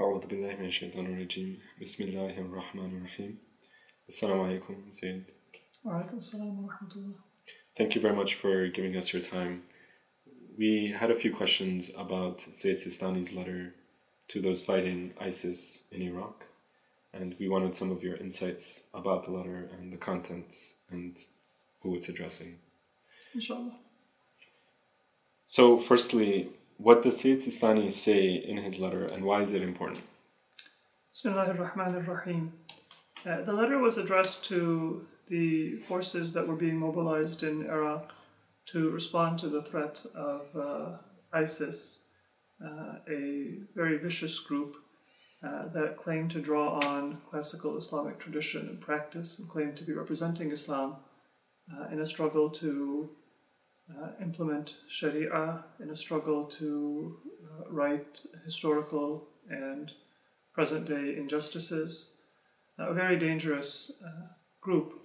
أعوذ بالله من الشيطان الرجيم بسم الله الرحمن الرحيم Assalamu alaikum, Sayyid. Alaikum assalam wa rahmatullah. Thank you very much for giving us your time. We had a few questions about Sayyid Sistani's letter to those fighting ISIS in Iraq, and we wanted some of your insights about the letter and the contents and who it's addressing. Inshallah. So, firstly, what does Sayyid Sistani say in his letter and why is it important? Uh, the letter was addressed to the forces that were being mobilized in Iraq to respond to the threat of uh, ISIS, uh, a very vicious group uh, that claimed to draw on classical Islamic tradition and practice and claimed to be representing Islam uh, in a struggle to uh, implement Sharia, in a struggle to uh, right historical and present day injustices. a very dangerous group,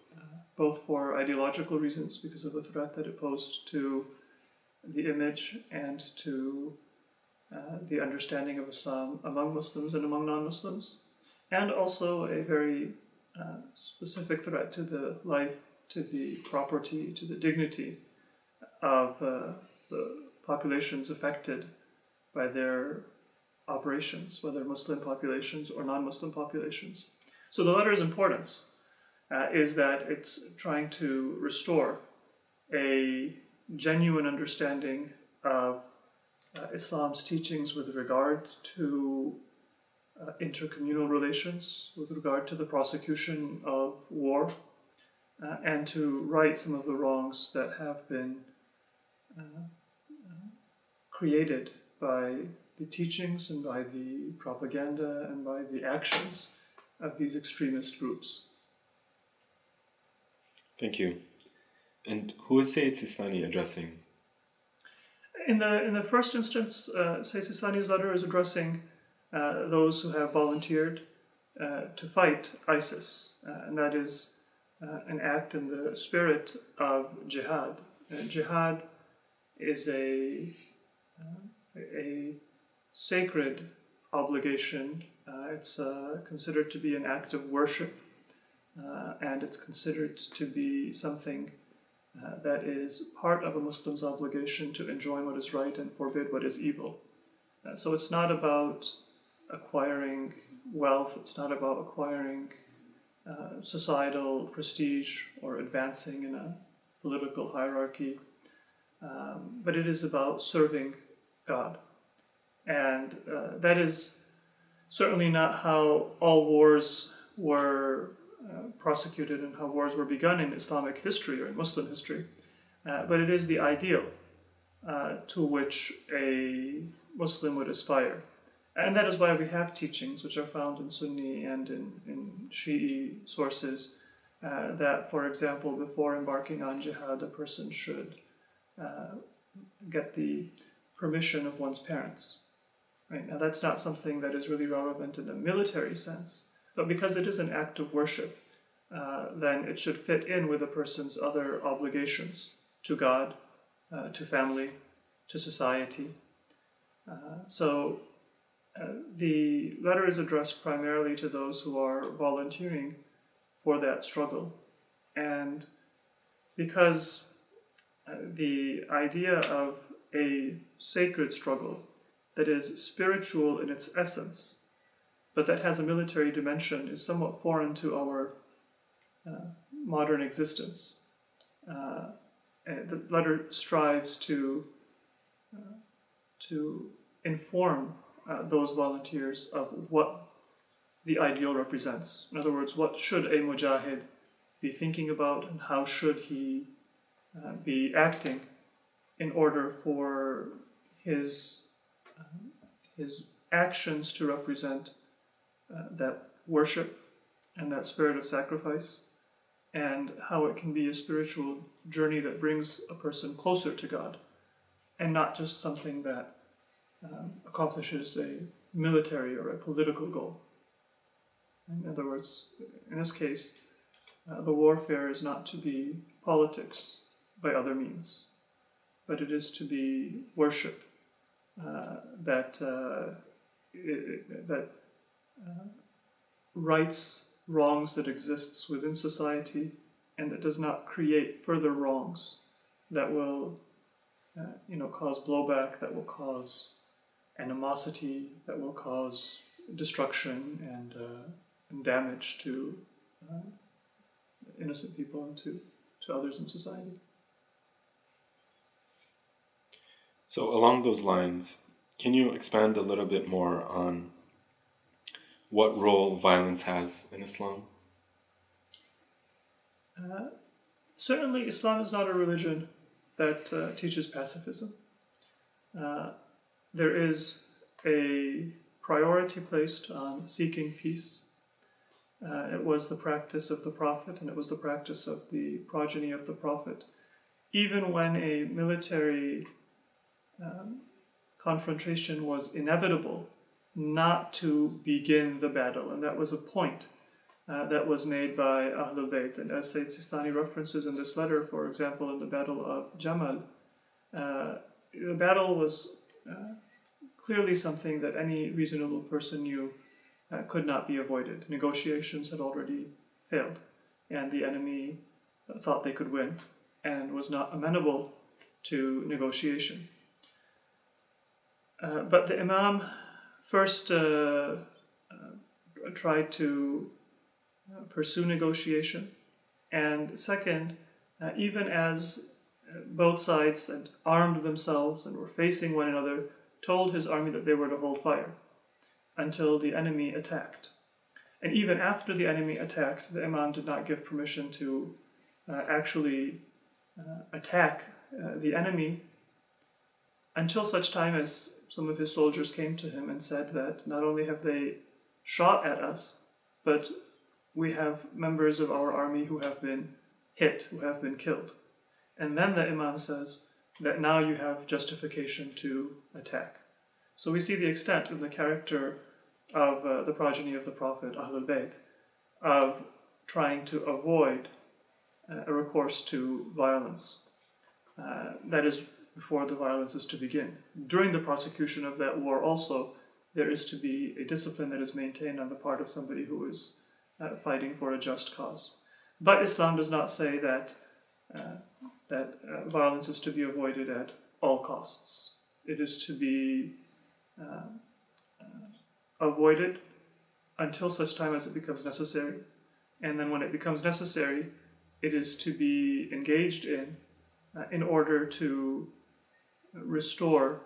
both for ideological reasons because of the threat that it posed to the image and to uh, the understanding of Islam among Muslims and among non Muslims, and also a very uh, specific threat to the life, to the property, to the dignity of uh, the populations affected by their operations, whether Muslim populations or non Muslim populations. So the letter's importance uh, is that it's trying to restore a genuine understanding of uh, Islam's teachings with regard to uh, intercommunal relations, with regard to the prosecution of war, uh, and to right some of the wrongs that have been created by the teachings and by the propaganda and by the actions of these extremist groups. Thank you. And who is Sayyid Sistani addressing? In the in the first instance, uh, Sayyid Sistani's letter is addressing uh, those who have volunteered uh, to fight ISIS, uh, and that is uh, an act in the spirit of jihad. Uh, jihad is a a sacred obligation. it's considered to be an act of worship, and it's considered to be something uh, that is part of a Muslim's obligation to enjoin what is right and forbid what is evil. Uh, so it's not about acquiring wealth, it's not about acquiring uh, societal prestige or advancing in a political hierarchy, um, but it is about serving God. And uh, that is certainly not how all wars were uh, prosecuted and how wars were begun in Islamic history or in Muslim history, uh, but it is the ideal uh, to which a Muslim would aspire. And that is why we have teachings which are found in Sunni and in, in Shi'i sources uh, that, for example, before embarking on jihad, a person should uh, get the permission of one's parents. Right? Now, that's not something that is really relevant in a military sense. But because it is an act of worship, uh, then it should fit in with a person's other obligations to God, uh, to family, to society. Uh, so uh, the letter is addressed primarily to those who are volunteering for that struggle. And because the idea of a sacred struggle that is spiritual in its essence but that has a military dimension is somewhat foreign to our uh, modern existence. Uh, the letter strives to uh, to inform uh, those volunteers of what the ideal represents. In other words, what should a mujahid be thinking about, and how should he uh, be acting in order for his uh, his actions to represent uh, that worship and that spirit of sacrifice, and how it can be a spiritual journey that brings a person closer to God, and not just something that um, accomplishes a military or a political goal. In other words, in this case, uh, the warfare is not to be politics by other means, but it is to be worship uh, that uh, it, that uh, rights wrongs that exists within society and that does not create further wrongs that will uh, you know cause blowback that will cause animosity that will cause destruction and, uh, and damage to uh, innocent people and to, to others in society. So, along those lines, can you expand a little bit more on what role violence has in Islam? Uh, certainly, Islam is not a religion that uh, teaches pacifism. Uh, there is a priority placed on seeking peace. Uh, it was the practice of the Prophet and it was the practice of the progeny of the Prophet. Even when a military um, confrontation was inevitable, not to begin the battle, and that was a point uh, that was made by Ahlul Bayt. And as Sayyid Sistani references in this letter, for example, in the Battle of Jamal, uh, the battle was uh, clearly something that any reasonable person knew uh, could not be avoided. Negotiations had already failed, and the enemy thought they could win and was not amenable to negotiation. Uh, but the Imam first uh, uh, tried to uh, pursue negotiation, and second, uh, even as both sides had armed themselves and were facing one another, told his army that they were to hold fire until the enemy attacked. And even after the enemy attacked, the Imam did not give permission to uh, actually uh, attack uh, the enemy until such time as some of his soldiers came to him and said that not only have they shot at us, but we have members of our army who have been hit, who have been killed. And then the Imam says that now you have justification to attack. So we see the extent of the character of uh, the progeny of the Prophet, Ahlul Bayt, of trying to avoid uh, a recourse to violence. Uh, that is, before the violence is to begin. During the prosecution of that war, also, there is to be a discipline that is maintained on the part of somebody who is uh, fighting for a just cause. But Islam does not say that uh, that uh, violence is to be avoided at all costs. It is to be uh, uh, avoided until such time as it becomes necessary. And then when it becomes necessary, it is to be engaged in uh, in order to restore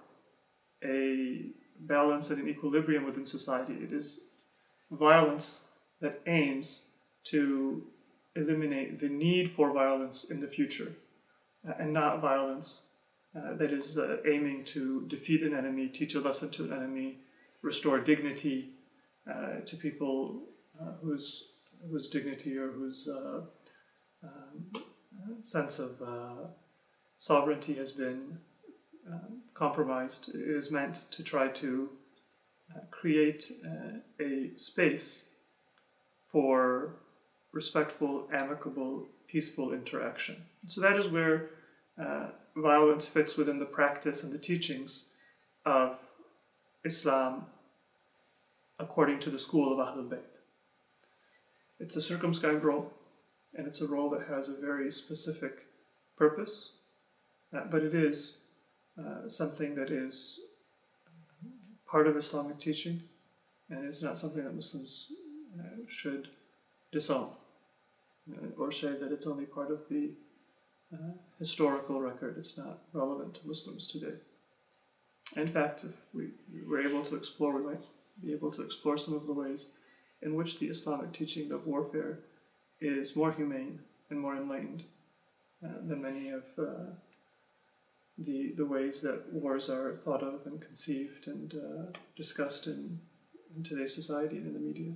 a balance and an equilibrium within society. It is violence that aims to eliminate the need for violence in the future uh, and not violence uh, that is uh, aiming to defeat an enemy, teach a lesson to an enemy, restore dignity uh, to people uh, whose whose dignity or whose uh, um, sense of sovereignty has been um, compromised. is meant to try to create a space for respectful, amicable, peaceful interaction. So that is where uh, violence fits within the practice and the teachings of Islam according to the school of Ahlul Bayt. It's a circumscribed role, and it's a role that has a very specific purpose, uh, but it is uh, something that is part of Islamic teaching, and it's not something that Muslims uh, should disown or say that it's only part of the uh, historical record. It's not relevant to Muslims today. In fact, if we were able to explore, we might be able to explore some of the ways in which the Islamic teaching of warfare is more humane and more enlightened uh, than many of uh, the the ways that wars are thought of and conceived and uh, discussed in, in today's society and in the media.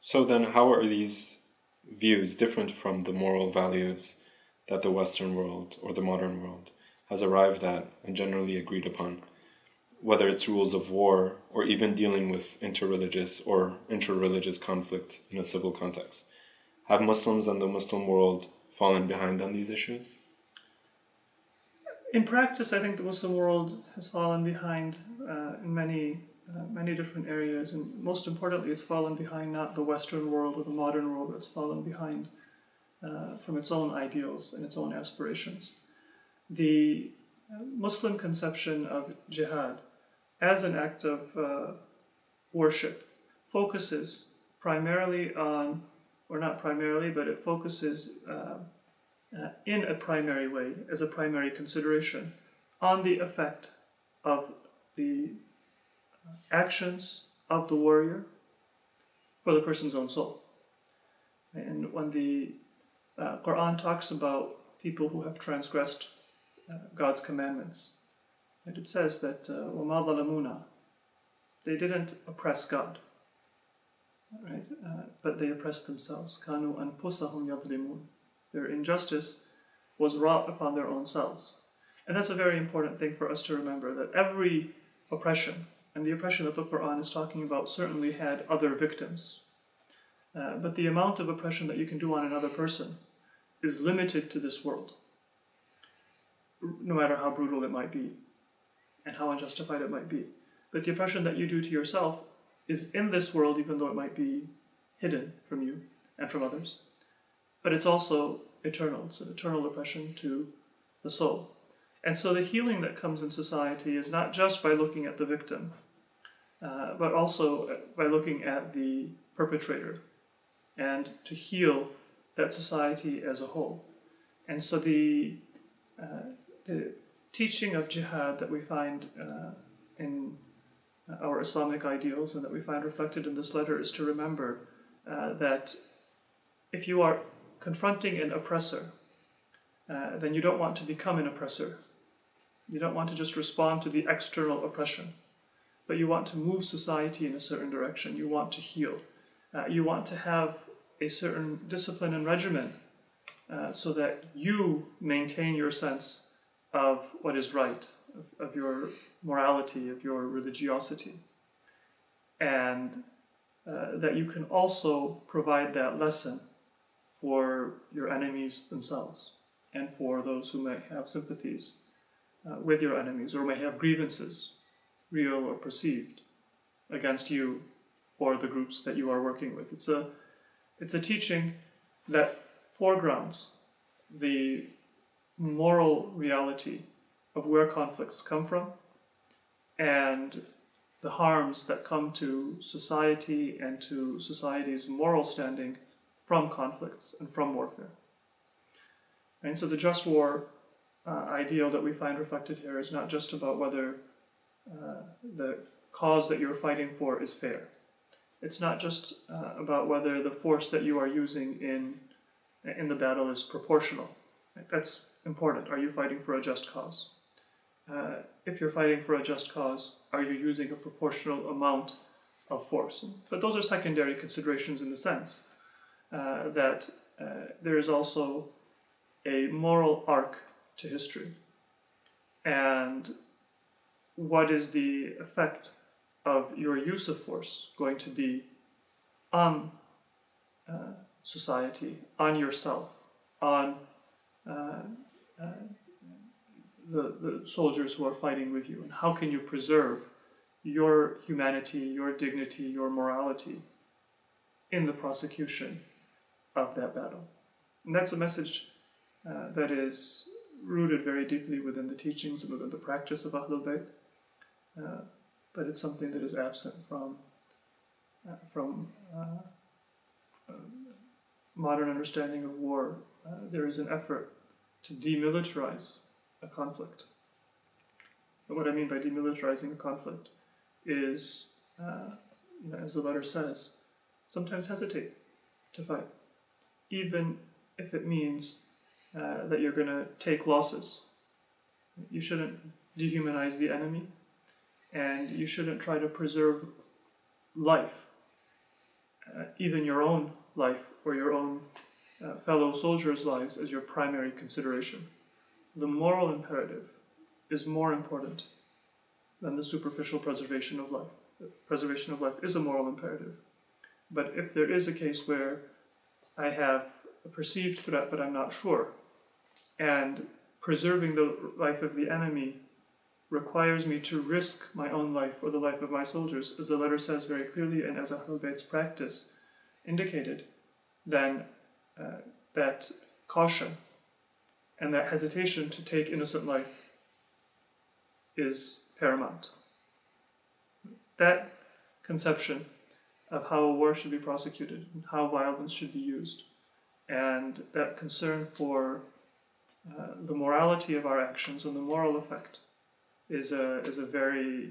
So then, how are these views different from the moral values that the Western world or the modern world has arrived at and generally agreed upon, whether it's rules of war or even dealing with interreligious or interreligious conflict in a civil context. Have Muslims and the Muslim world fallen behind on these issues? In practice, I think the Muslim world has fallen behind uh, in many uh, many different areas, and most importantly, it's fallen behind not the Western world or the modern world, it's fallen behind uh, from its own ideals and its own aspirations. The uh, Muslim conception of jihad as an act of uh, worship focuses primarily on, or not primarily, but it focuses uh, uh, in a primary way, as a primary consideration, on the effect of the actions of the warrior for the person's own soul. And when the uh, Quran talks about people who have transgressed uh, God's commandments, and it says that وَمَا ظَلَمُونَا They didn't oppress God, right? Uh, but they oppressed themselves. كَانُوا أَنفُسَهُمْ يَظْلِمُونَ their injustice was wrought upon their own selves. And that's a very important thing for us to remember, that every oppression, and the oppression that the Quran is talking about certainly had other victims. Uh, but the amount of oppression that you can do on another person is limited to this world, no matter how brutal it might be and how unjustified it might be. But the oppression that you do to yourself is in this world, even though it might be hidden from you and from others. But it's also eternal. It's an eternal oppression to the soul. And so the healing that comes in society is not just by looking at the victim, uh, but also by looking at the perpetrator and to heal that society as a whole. And so the, uh, the teaching of jihad that we find uh, in our Islamic ideals and that we find reflected in this letter is to remember uh, that if you are confronting an oppressor, uh, then you don't want to become an oppressor. You don't want to just respond to the external oppression, but you want to move society in a certain direction. You want to heal. Uh, you want to have a certain discipline and regimen uh, so that you maintain your sense of what is right, of, of your morality, of your religiosity, and uh, that you can also provide that lesson for your enemies themselves and for those who may have sympathies uh, with your enemies or may have grievances, real or perceived, against you or the groups that you are working with. It's a, it's a teaching that foregrounds the moral reality of where conflicts come from and the harms that come to society and to society's moral standing from conflicts and from warfare. And so the just war uh, ideal that we find reflected here is not just about whether uh, the cause that you're fighting for is fair. It's not just uh, about whether the force that you are using in in the battle is proportional. That's important. Are you fighting for a just cause? Uh, if you're fighting for a just cause, are you using a proportional amount of force? But those are secondary considerations in the sense uh, that uh, there is also a moral arc to history. And what is the effect of your use of force going to be on uh, society, on yourself, on uh, uh, the, the soldiers who are fighting with you, and how can you preserve your humanity, your dignity, your morality in the prosecution of that battle. And that's a message uh, that is rooted very deeply within the teachings and within the practice of Ahlul Bayt, uh, but it's something that is absent from, uh, from uh, modern understanding of war. Uh, there is an effort to demilitarize a conflict. And what I mean by demilitarizing a conflict is, uh, you know, as the letter says, sometimes hesitate to fight, even if it means uh, that you're going to take losses. You shouldn't dehumanize the enemy, and you shouldn't try to preserve life, uh, even your own life or your own uh, fellow soldiers' lives, as your primary consideration. The moral imperative is more important than the superficial preservation of life. The preservation of life is a moral imperative. But if there is a case where I have a perceived threat but I'm not sure, and preserving the life of the enemy requires me to risk my own life or the life of my soldiers, as the letter says very clearly, and as Ahlul Bayt's practice indicated, then uh, that caution and that hesitation to take innocent life is paramount. That conception of how a war should be prosecuted and how violence should be used, and that concern for uh, the morality of our actions and the moral effect is a, is a very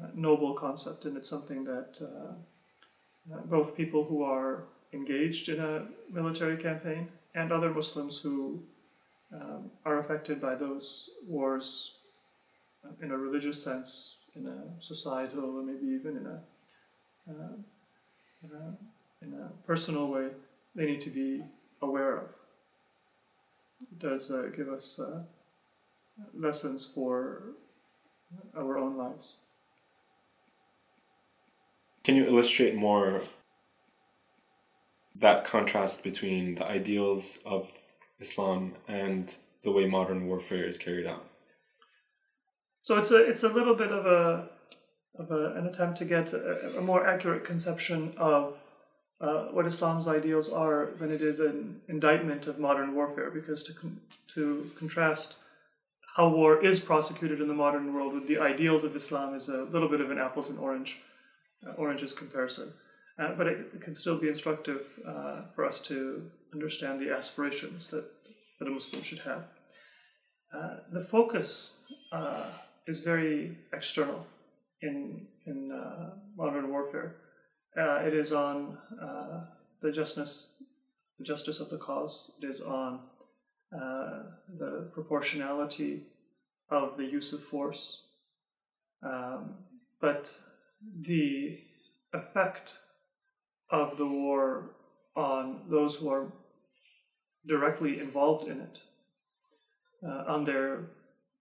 uh, noble concept, and it's something that uh, uh, both people who are engaged in a military campaign and other Muslims who um, are affected by those wars uh, in a religious sense, in a societal, or maybe even in a, uh, in a, in a personal way, they need to be aware of. It does uh, give us uh, lessons for our own lives. Can you illustrate more that contrast between the ideals of Islam and the way modern warfare is carried out? So it's a it's a little bit of a of a, an attempt to get a, a more accurate conception of uh, what Islam's ideals are than it is an indictment of modern warfare. Because to con- to contrast how war is prosecuted in the modern world with the ideals of Islam is a little bit of an apples and orange uh, oranges comparison. Uh, but it, it, can still be instructive uh, for us to understand the aspirations that, that a Muslim should have. Uh, the focus uh, is very external in, in uh, modern warfare. Uh, it is on the justness, the justice of the cause. It is on the proportionality of the use of force. Um, but the effect of the war on those who are directly involved in it, uh, on their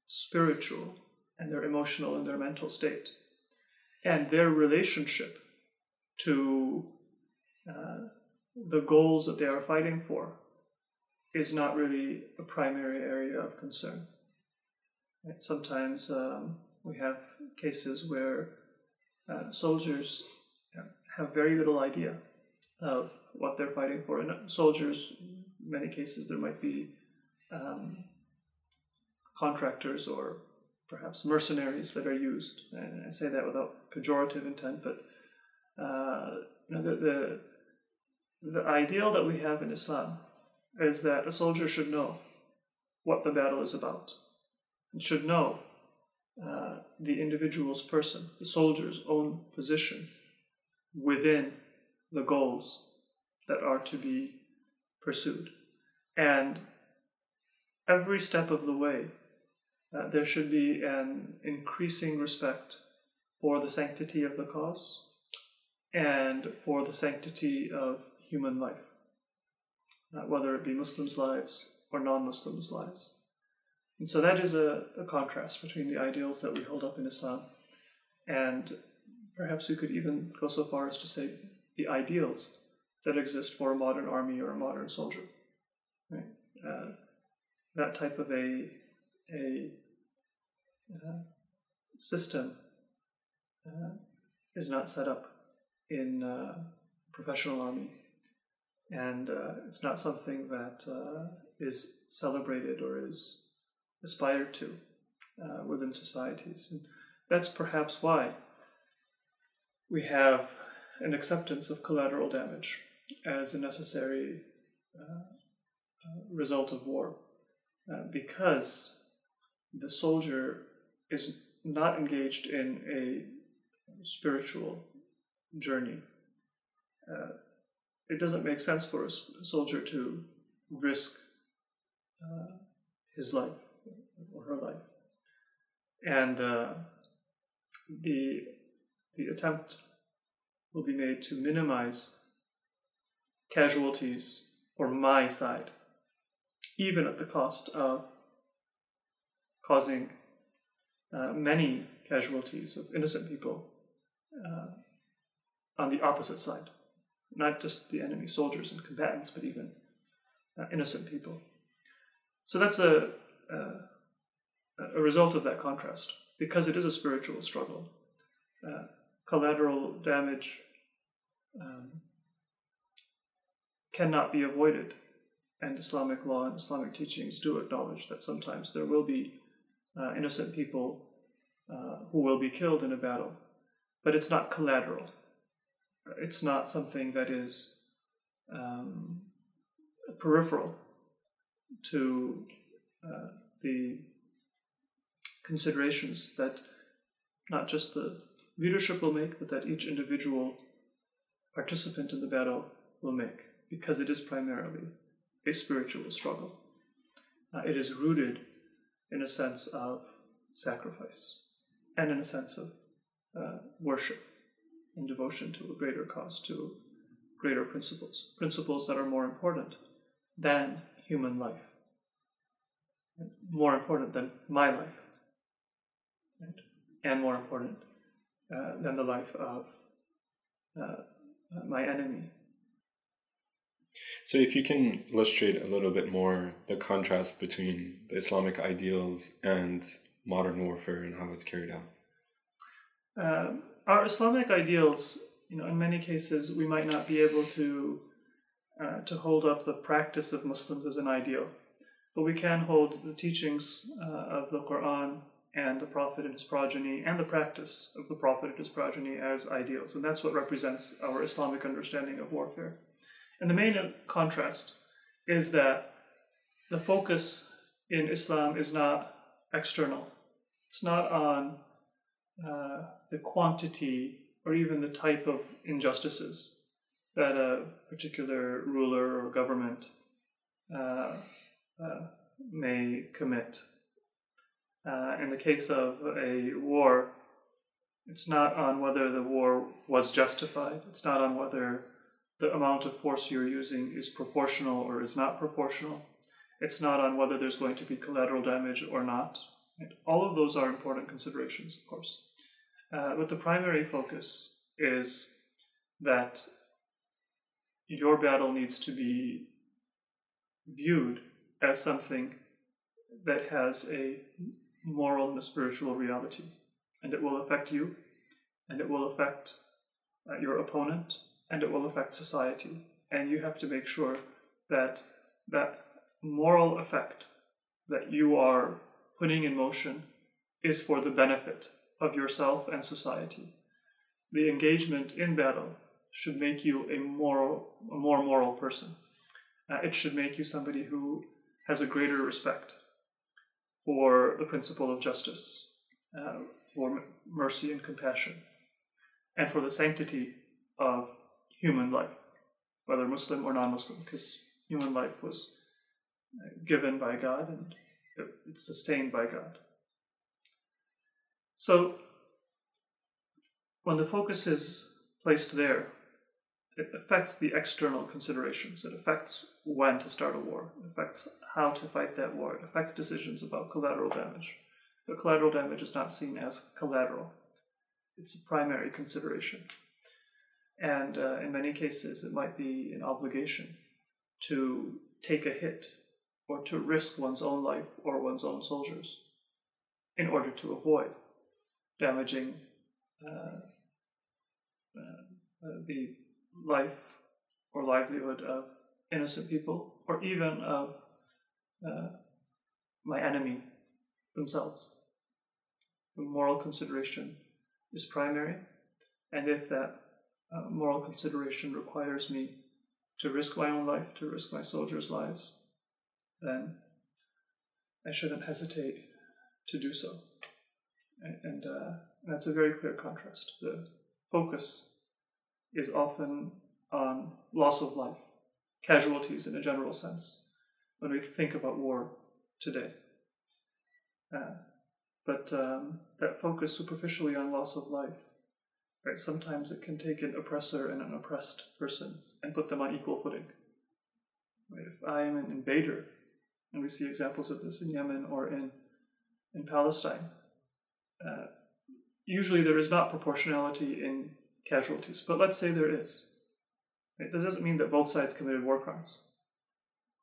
spiritual and their emotional and their mental state, and their relationship to uh, the goals that they are fighting for is not really a primary area of concern. Right? Sometimes um, we have cases where uh, soldiers have very little idea of what they're fighting for. And soldiers, in many cases, there might be um, contractors or perhaps mercenaries that are used. And I say that without pejorative intent, but uh, you know, the, the, the ideal that we have in Islam is that a soldier should know what the battle is about and should know uh, the individual's person, the soldier's own position within the goals that are to be pursued. And every step of the way, uh, there should be an increasing respect for the sanctity of the cause and for the sanctity of human life, uh, whether it be Muslims' lives or non Muslims' lives. And so that is a, a contrast between the ideals that we hold up in Islam and perhaps we could even go so far as to say the ideals that exist for a modern army or a modern soldier. Right? Uh, that type of a, a uh, system uh, is not set up in uh, professional army, and uh, it's not something that uh, is celebrated or is aspired to within societies. And that's perhaps why we have an acceptance of collateral damage as a necessary result of war because the soldier is not engaged in a spiritual journey. Uh, it doesn't make sense for a soldier to risk uh, his life or her life. And uh, the the attempt will be made to minimize casualties for my side, even at the cost of causing uh, many casualties of innocent people uh, on the opposite side, not just the enemy soldiers and combatants, but even uh, innocent people. So that's a, a, result of that contrast, because it is a spiritual struggle. Uh, collateral damage um, cannot be avoided, and Islamic law and Islamic teachings do acknowledge that sometimes there will be uh, innocent people uh, who will be killed in a battle, but it's not collateral. It's not something that is um, peripheral to uh, the considerations that not just the leadership will make, but that each individual participant in the battle will make, because it is primarily a spiritual struggle. Uh, it is rooted in a sense of sacrifice and in a sense of uh, worship and devotion to a greater cause, to greater principles, principles that are more important than human life, more important than my life, right? and more important uh, than the life of uh, my enemy. So, if you can illustrate a little bit more the contrast between the Islamic ideals and modern warfare and how it's carried out. Uh, our Islamic ideals, you know, in many cases, we might not be able to uh, to hold up the practice of Muslims as an ideal, but we can hold the teachings uh, of the Quran and the Prophet and his progeny and the practice of the Prophet and his progeny as ideals, and that's what represents our Islamic understanding of warfare. And the main contrast is that the focus in Islam is not external. It's not on uh, the quantity or even the type of injustices that a particular ruler or government uh, uh, may commit. Uh, in the case of a war, it's not on whether the war was justified. It's not on whether the amount of force you're using is proportional or is not proportional. It's not on whether there's going to be collateral damage or not. Right? All of those are important considerations, of course. Uh, but the primary focus is that your battle needs to be viewed as something that has a moral and a spiritual reality. And it will affect you, and it will affect uh, your opponent, and it will affect society. And you have to make sure that that moral effect that you are putting in motion is for the benefit of yourself and society. The engagement in battle should make you a moral, a more moral person. Uh, it should make you somebody who has a greater respect for the principle of justice, uh, for mercy and compassion, and for the sanctity of human life, whether Muslim or non Muslim, because human life was uh, given by God and it's sustained by God. So, when the focus is placed there, it affects the external considerations. It affects when to start a war. It affects how to fight that war. It affects decisions about collateral damage. But collateral damage is not seen as collateral. It's a primary consideration. And uh, in many cases, it might be an obligation to take a hit or to risk one's own life or one's own soldiers in order to avoid damaging uh, uh, the life or livelihood of innocent people or even of uh, my enemy themselves. The moral consideration is primary, and if that uh, moral consideration requires me to risk my own life, to risk my soldiers' lives, then I shouldn't hesitate to do so. And uh, that's a very clear contrast. The focus is often on loss of life, casualties in a general sense, when we think about war today. Uh, but um, that focus superficially on loss of life, right? Sometimes it can take an oppressor and an oppressed person and put them on equal footing. Right? If I am an invader, and we see examples of this in Yemen or in in Palestine, uh, usually there is not proportionality in casualties, but let's say there is. Right? This doesn't mean that both sides committed war crimes.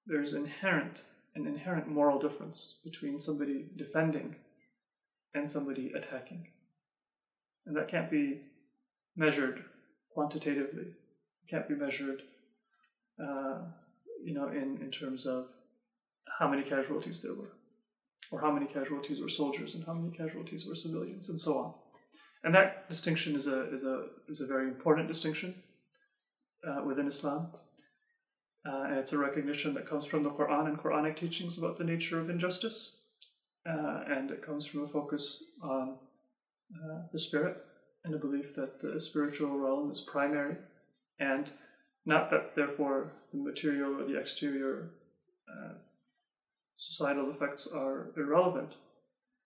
There's inherent an inherent moral difference between somebody defending and somebody attacking. And that can't be measured quantitatively. It can't be measured, uh, you know, in, in terms of how many casualties there were, or how many casualties were soldiers and how many casualties were civilians, and so on. And that distinction is a, is a, is a very important distinction uh, within Islam. Uh, and it's a recognition that comes from the Quran and Quranic teachings about the nature of injustice. Uh, and it comes from a focus on uh, the spirit and a belief that the spiritual realm is primary, and not that therefore the material or the exterior uh, societal effects are irrelevant,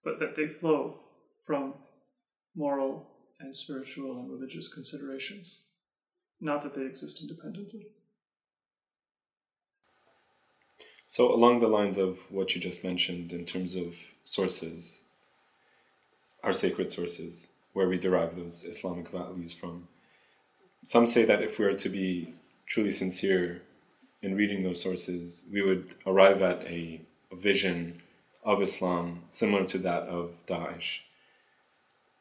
but that they flow from moral and spiritual and religious considerations, not that they exist independently. So, along the lines of what you just mentioned in terms of sources, our sacred sources, where we derive those Islamic values from, some say that if we are to be truly sincere in reading those sources, we would arrive at a, a vision of Islam similar to that of Daesh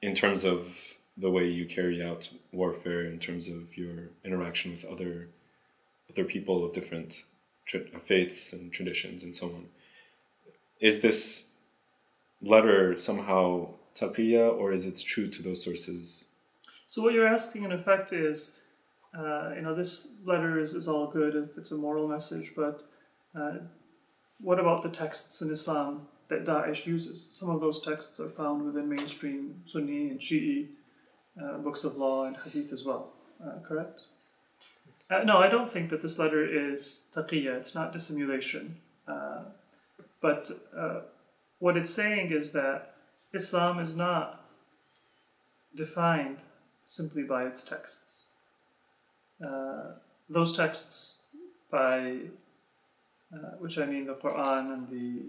in terms of the way you carry out warfare, in terms of your interaction with other other people of different tra- uh, faiths and traditions and so on. Is this letter somehow taqiyya or is it true to those sources? So what you're asking in effect is, uh, you know, this letter is, is all good if it's a moral message, but uh, what about the texts in Islam that Daesh uses. Some of those texts are found within mainstream Sunni and Shi'i uh, books of law and hadith as well, uh, correct? Uh, no, I don't think that this letter is taqiyya, it's not dissimulation. Uh, but what it's saying is that Islam is not defined simply by its texts. Uh, those texts, by which I mean the Quran and the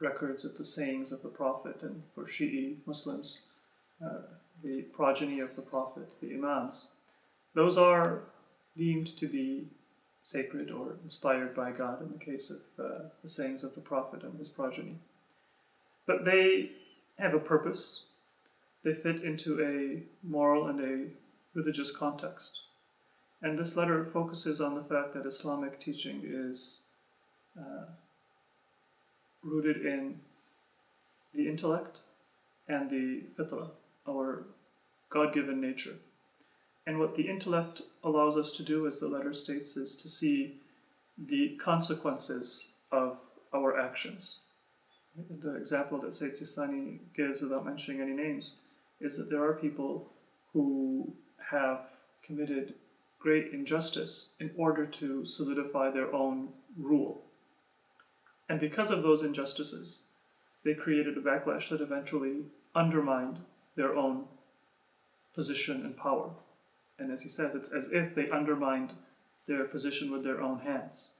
records of the sayings of the Prophet, and for Shi'i Muslims, uh, the progeny of the Prophet, the Imams. Those are deemed to be sacred or inspired by God in the case of uh, the sayings of the Prophet and his progeny. But they have a purpose, they fit into a moral and a religious context. And this letter focuses on the fact that Islamic teaching is uh, rooted in the intellect and the fitra, our God given nature. And what the intellect allows us to do, as the letter states, is to see the consequences of our actions. The example that Sayyid Sistani gives, without mentioning any names, is that there are people who have committed great injustice in order to solidify their own rule. And because of those injustices, they created a backlash that eventually undermined their own position and power. And as he says, it's as if they undermined their position with their own hands.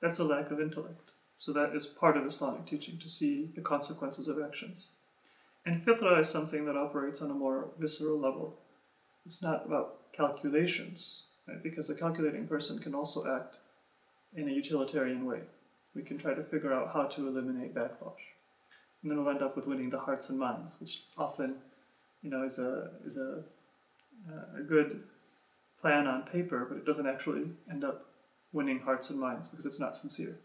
That's a lack of intellect. So that is part of Islamic teaching, to see the consequences of actions. And fitra is something that operates on a more visceral level. It's not about calculations, right? because a calculating person can also act in a utilitarian way we can try to figure out how to eliminate backlash. And then we'll end up with winning the hearts and minds, which often, you know, is a is a uh, a good plan on paper, but it doesn't actually end up winning hearts and minds because it's not sincere.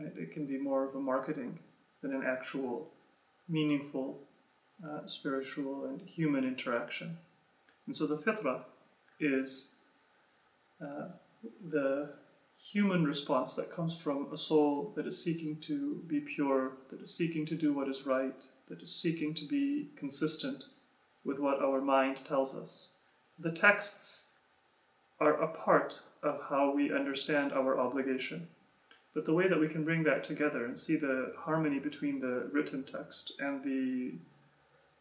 Right? It can be more of a marketing than an actual, meaningful, uh, spiritual and human interaction. And so the fitra is uh, the human response that comes from a soul that is seeking to be pure, that is seeking to do what is right, that is seeking to be consistent with what our mind tells us. The texts are a part of how we understand our obligation. But the way that we can bring that together and see the harmony between the written text and the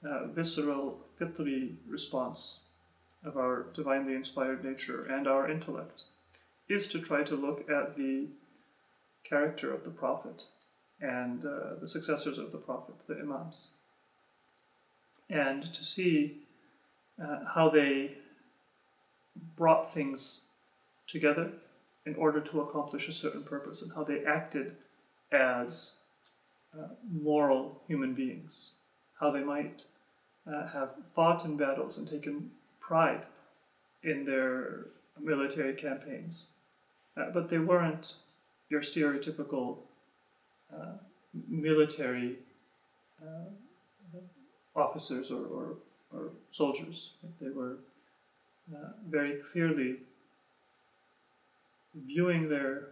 uh, visceral, fitri response of our divinely inspired nature and our intellect is to try to look at the character of the Prophet and uh, the successors of the Prophet, the Imams, and to see uh, how they brought things together in order to accomplish a certain purpose and how they acted as uh, moral human beings, how they might uh, have fought in battles and taken pride in their military campaigns. Uh, but they weren't your stereotypical uh, military uh, officers or, or, or, soldiers. They were uh, very clearly viewing their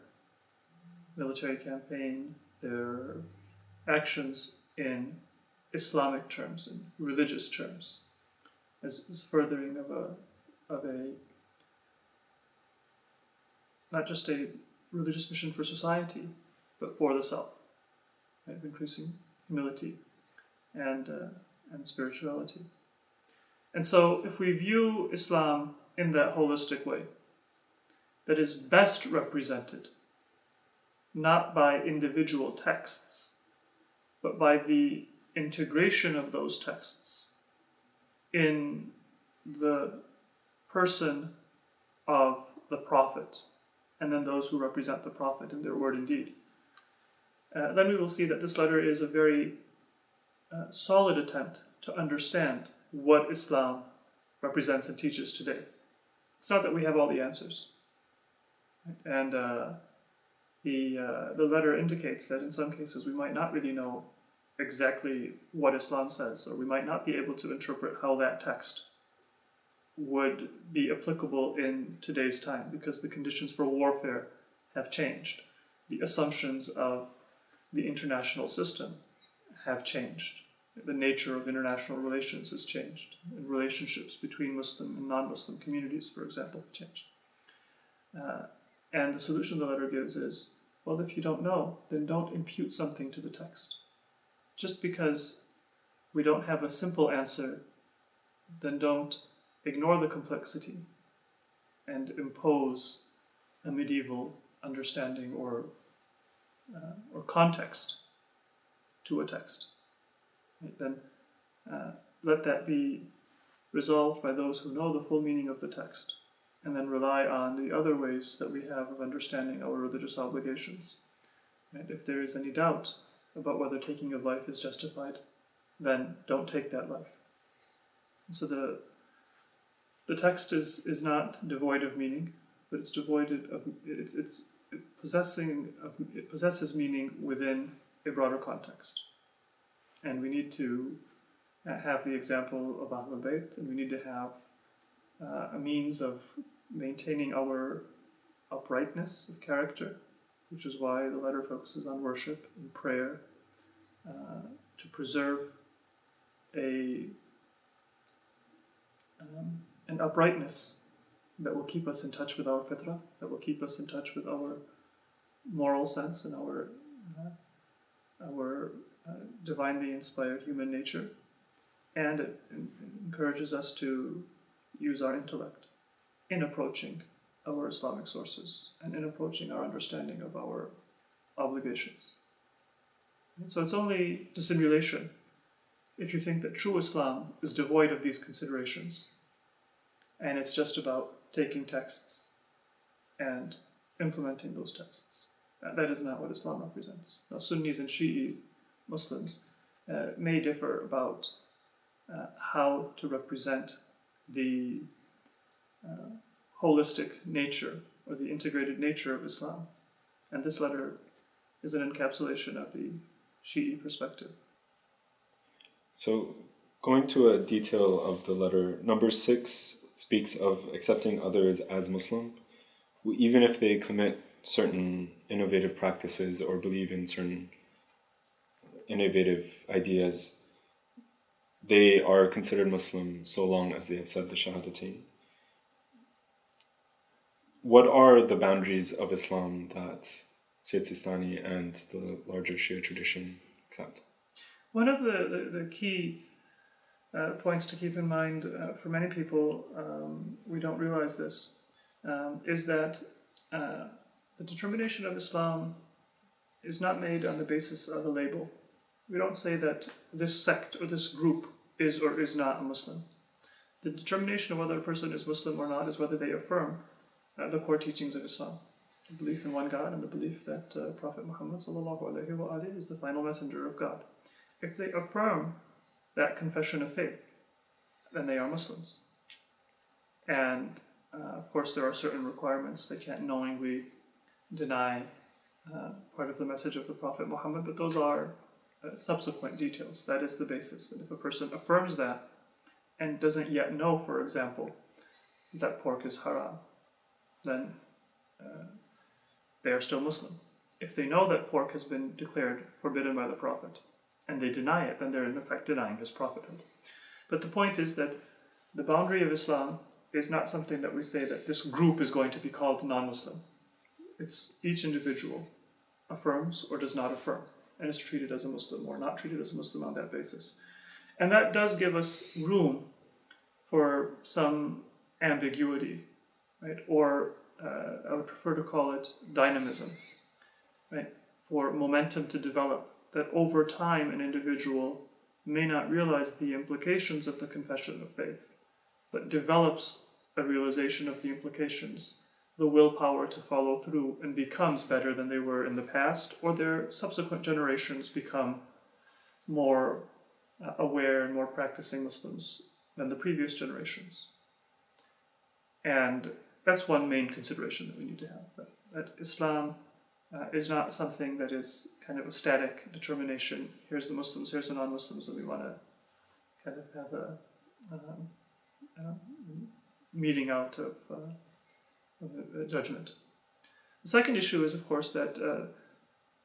military campaign, their actions in Islamic terms, in religious terms, as, as furthering of a of a not just a religious mission for society, but for the self, right? increasing humility and uh, and spirituality. And so, if we view Islam in that holistic way, that is best represented not by individual texts, but by the integration of those texts in the person of the prophet and then those who represent the prophet in their word and deed. Uh, then we will see that this letter is a very uh, solid attempt to understand what Islam represents and teaches today. It's not that we have all the answers. And uh, the, uh, the letter indicates that in some cases we might not really know exactly what Islam says, or we might not be able to interpret how that text would be applicable in today's time because the conditions for warfare have changed. The assumptions of the international system have changed. The nature of international relations has changed, and relationships between Muslim and non Muslim communities, for example, have changed. Uh, and the solution the letter gives is well, if you don't know, then don't impute something to the text. Just because we don't have a simple answer, then don't ignore the complexity and impose a medieval understanding or, uh, or context to a text. Right? Then uh, let that be resolved by those who know the full meaning of the text and then rely on the other ways that we have of understanding our religious obligations. And if there is any doubt about whether taking of life is justified, then don't take that life. So the the text is is not devoid of meaning, but it's devoid of it's it's possessing of it possesses meaning within a broader context, and we need to have the example of Ahlul Bayt, and we need to have uh, a means of maintaining our uprightness of character, which is why the letter focuses on worship and prayer, uh, to preserve a um, an uprightness that will keep us in touch with our fitra, that will keep us in touch with our moral sense and our uh, our uh, divinely inspired human nature, and it, it encourages us to use our intellect in approaching our Islamic sources and in approaching our understanding of our obligations. So it's only dissimulation if you think that true Islam is devoid of these considerations and it's just about taking texts and implementing those texts. that is not what Islam represents. Now, Sunnis and Shi'i Muslims uh, may differ about uh, how to represent the uh, holistic nature or the integrated nature of Islam. And this letter is an encapsulation of the Shi'i perspective. So, going to a detail of the letter, number six speaks of accepting others as Muslim, even if they commit certain innovative practices or believe in certain innovative ideas, they are considered Muslim so long as they have said the Shahadatain. What are the boundaries of Islam that Sayyid Sistani and the larger Shia tradition accept? One of the, the, the key uh, points to keep in mind uh, for many people, um, we don't realize this, um, is that uh, the determination of Islam is not made on the basis of a label. We don't say that this sect or this group is or is not a Muslim. The determination of whether a person is Muslim or not is whether they affirm uh, the core teachings of Islam. The belief in one God and the belief that uh, Prophet Muhammad is the final messenger of God. If they affirm that confession of faith, then they are Muslims. And uh, of course, there are certain requirements. They can't knowingly deny uh, part of the message of the Prophet Muhammad, but those are subsequent details. That is the basis. And if a person affirms that and doesn't yet know, for example, that pork is haram, then uh, they are still Muslim. If they know that pork has been declared forbidden by the Prophet and they deny it, then they're in effect denying his prophethood. But the point is that the boundary of Islam is not something that we say that this group is going to be called non Muslim. It's each individual affirms or does not affirm and is treated as a Muslim or not treated as a Muslim on that basis. And that does give us room for some ambiguity, right? Or uh, I would prefer to call it dynamism, right? For momentum to develop, that over time an individual may not realize the implications of the confession of faith, but develops a realization of the implications, the willpower to follow through, and becomes better than they were in the past, or their subsequent generations become more uh, aware and more practicing Muslims than the previous generations. And that's one main consideration that we need to have that, that Islam uh, is not something that is kind of a static determination. Here's the Muslims, here's the non Muslims, and we want to kind of have a, um, a meting out of, uh, of judgment. The second issue is, of course, that uh,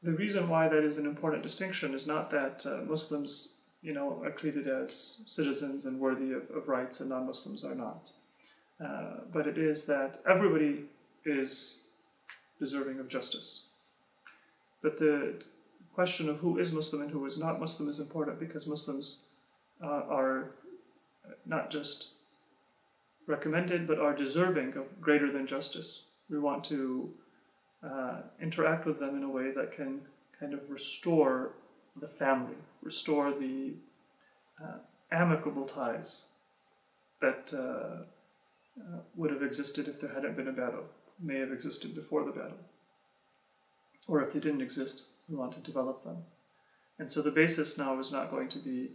the reason why that is an important distinction is not that uh, Muslims, you know, are treated as citizens and worthy of, of rights, and non-Muslims are not. Uh, but it is that everybody is deserving of justice. But the question of who is Muslim and who is not Muslim is important because Muslims uh, are not just recommended but are deserving of greater than justice. We want to uh, interact with them in a way that can kind of restore the family, restore the uh, amicable ties that uh, uh, would have existed if there hadn't been a battle, may have existed before the battle. Or if they didn't exist, we want to develop them. And so the basis now is not going to be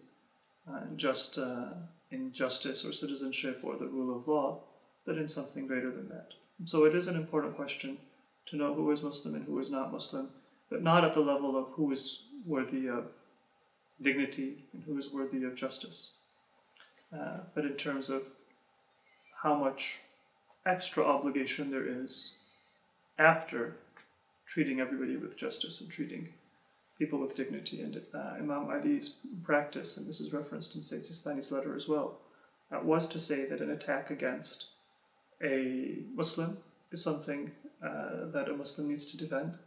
uh, just uh, in justice or citizenship or the rule of law, but in something greater than that. And so it is an important question to know who is Muslim and who is not Muslim, but not at the level of who is worthy of dignity and who is worthy of justice, uh, but in terms of how much extra obligation there is after treating everybody with justice and treating people with dignity. And uh, Imam Ali's practice, and this is referenced in Sayyid Sistani's letter as well, uh, was to say that an attack against a Muslim is something uh, that a Muslim needs to defend.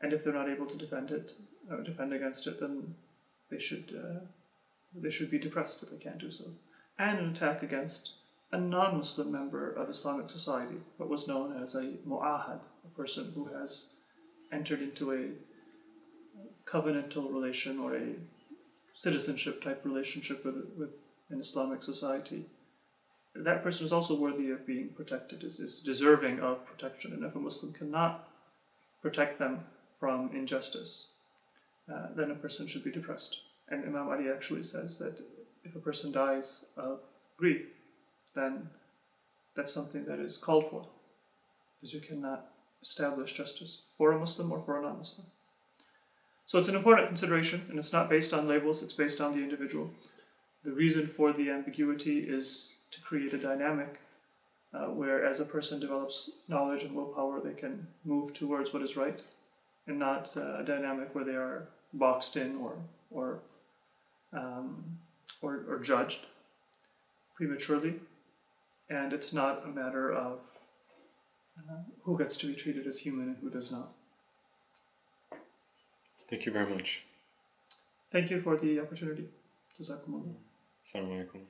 And if they're not able to defend it, or uh, defend against it, then they should uh, they should be depressed if they can't do so. And an attack against a non-Muslim member of Islamic society, what was known as a mu'ahad, a person who has entered into a covenantal relation or a citizenship type relationship with, with an Islamic society, that person is also worthy of being protected, is, is deserving of protection. And if a Muslim cannot protect them from injustice, uh, then a person should be depressed. And Imam Ali actually says that if a person dies of grief, then that's something that is called for, because you cannot establish justice for a Muslim or for a non Muslim. So it's an important consideration, and it's not based on labels, it's based on the individual. The reason for the ambiguity is to create a dynamic uh, where, as a person develops knowledge and willpower, they can move towards what is right, and not uh, a dynamic where they are boxed in or, or, um, or, or judged prematurely and it's not a matter of uh, who gets to be treated as human and who does not. Thank you very much. Thank you for the opportunity. Jazakumullah. Assalamu alaikum.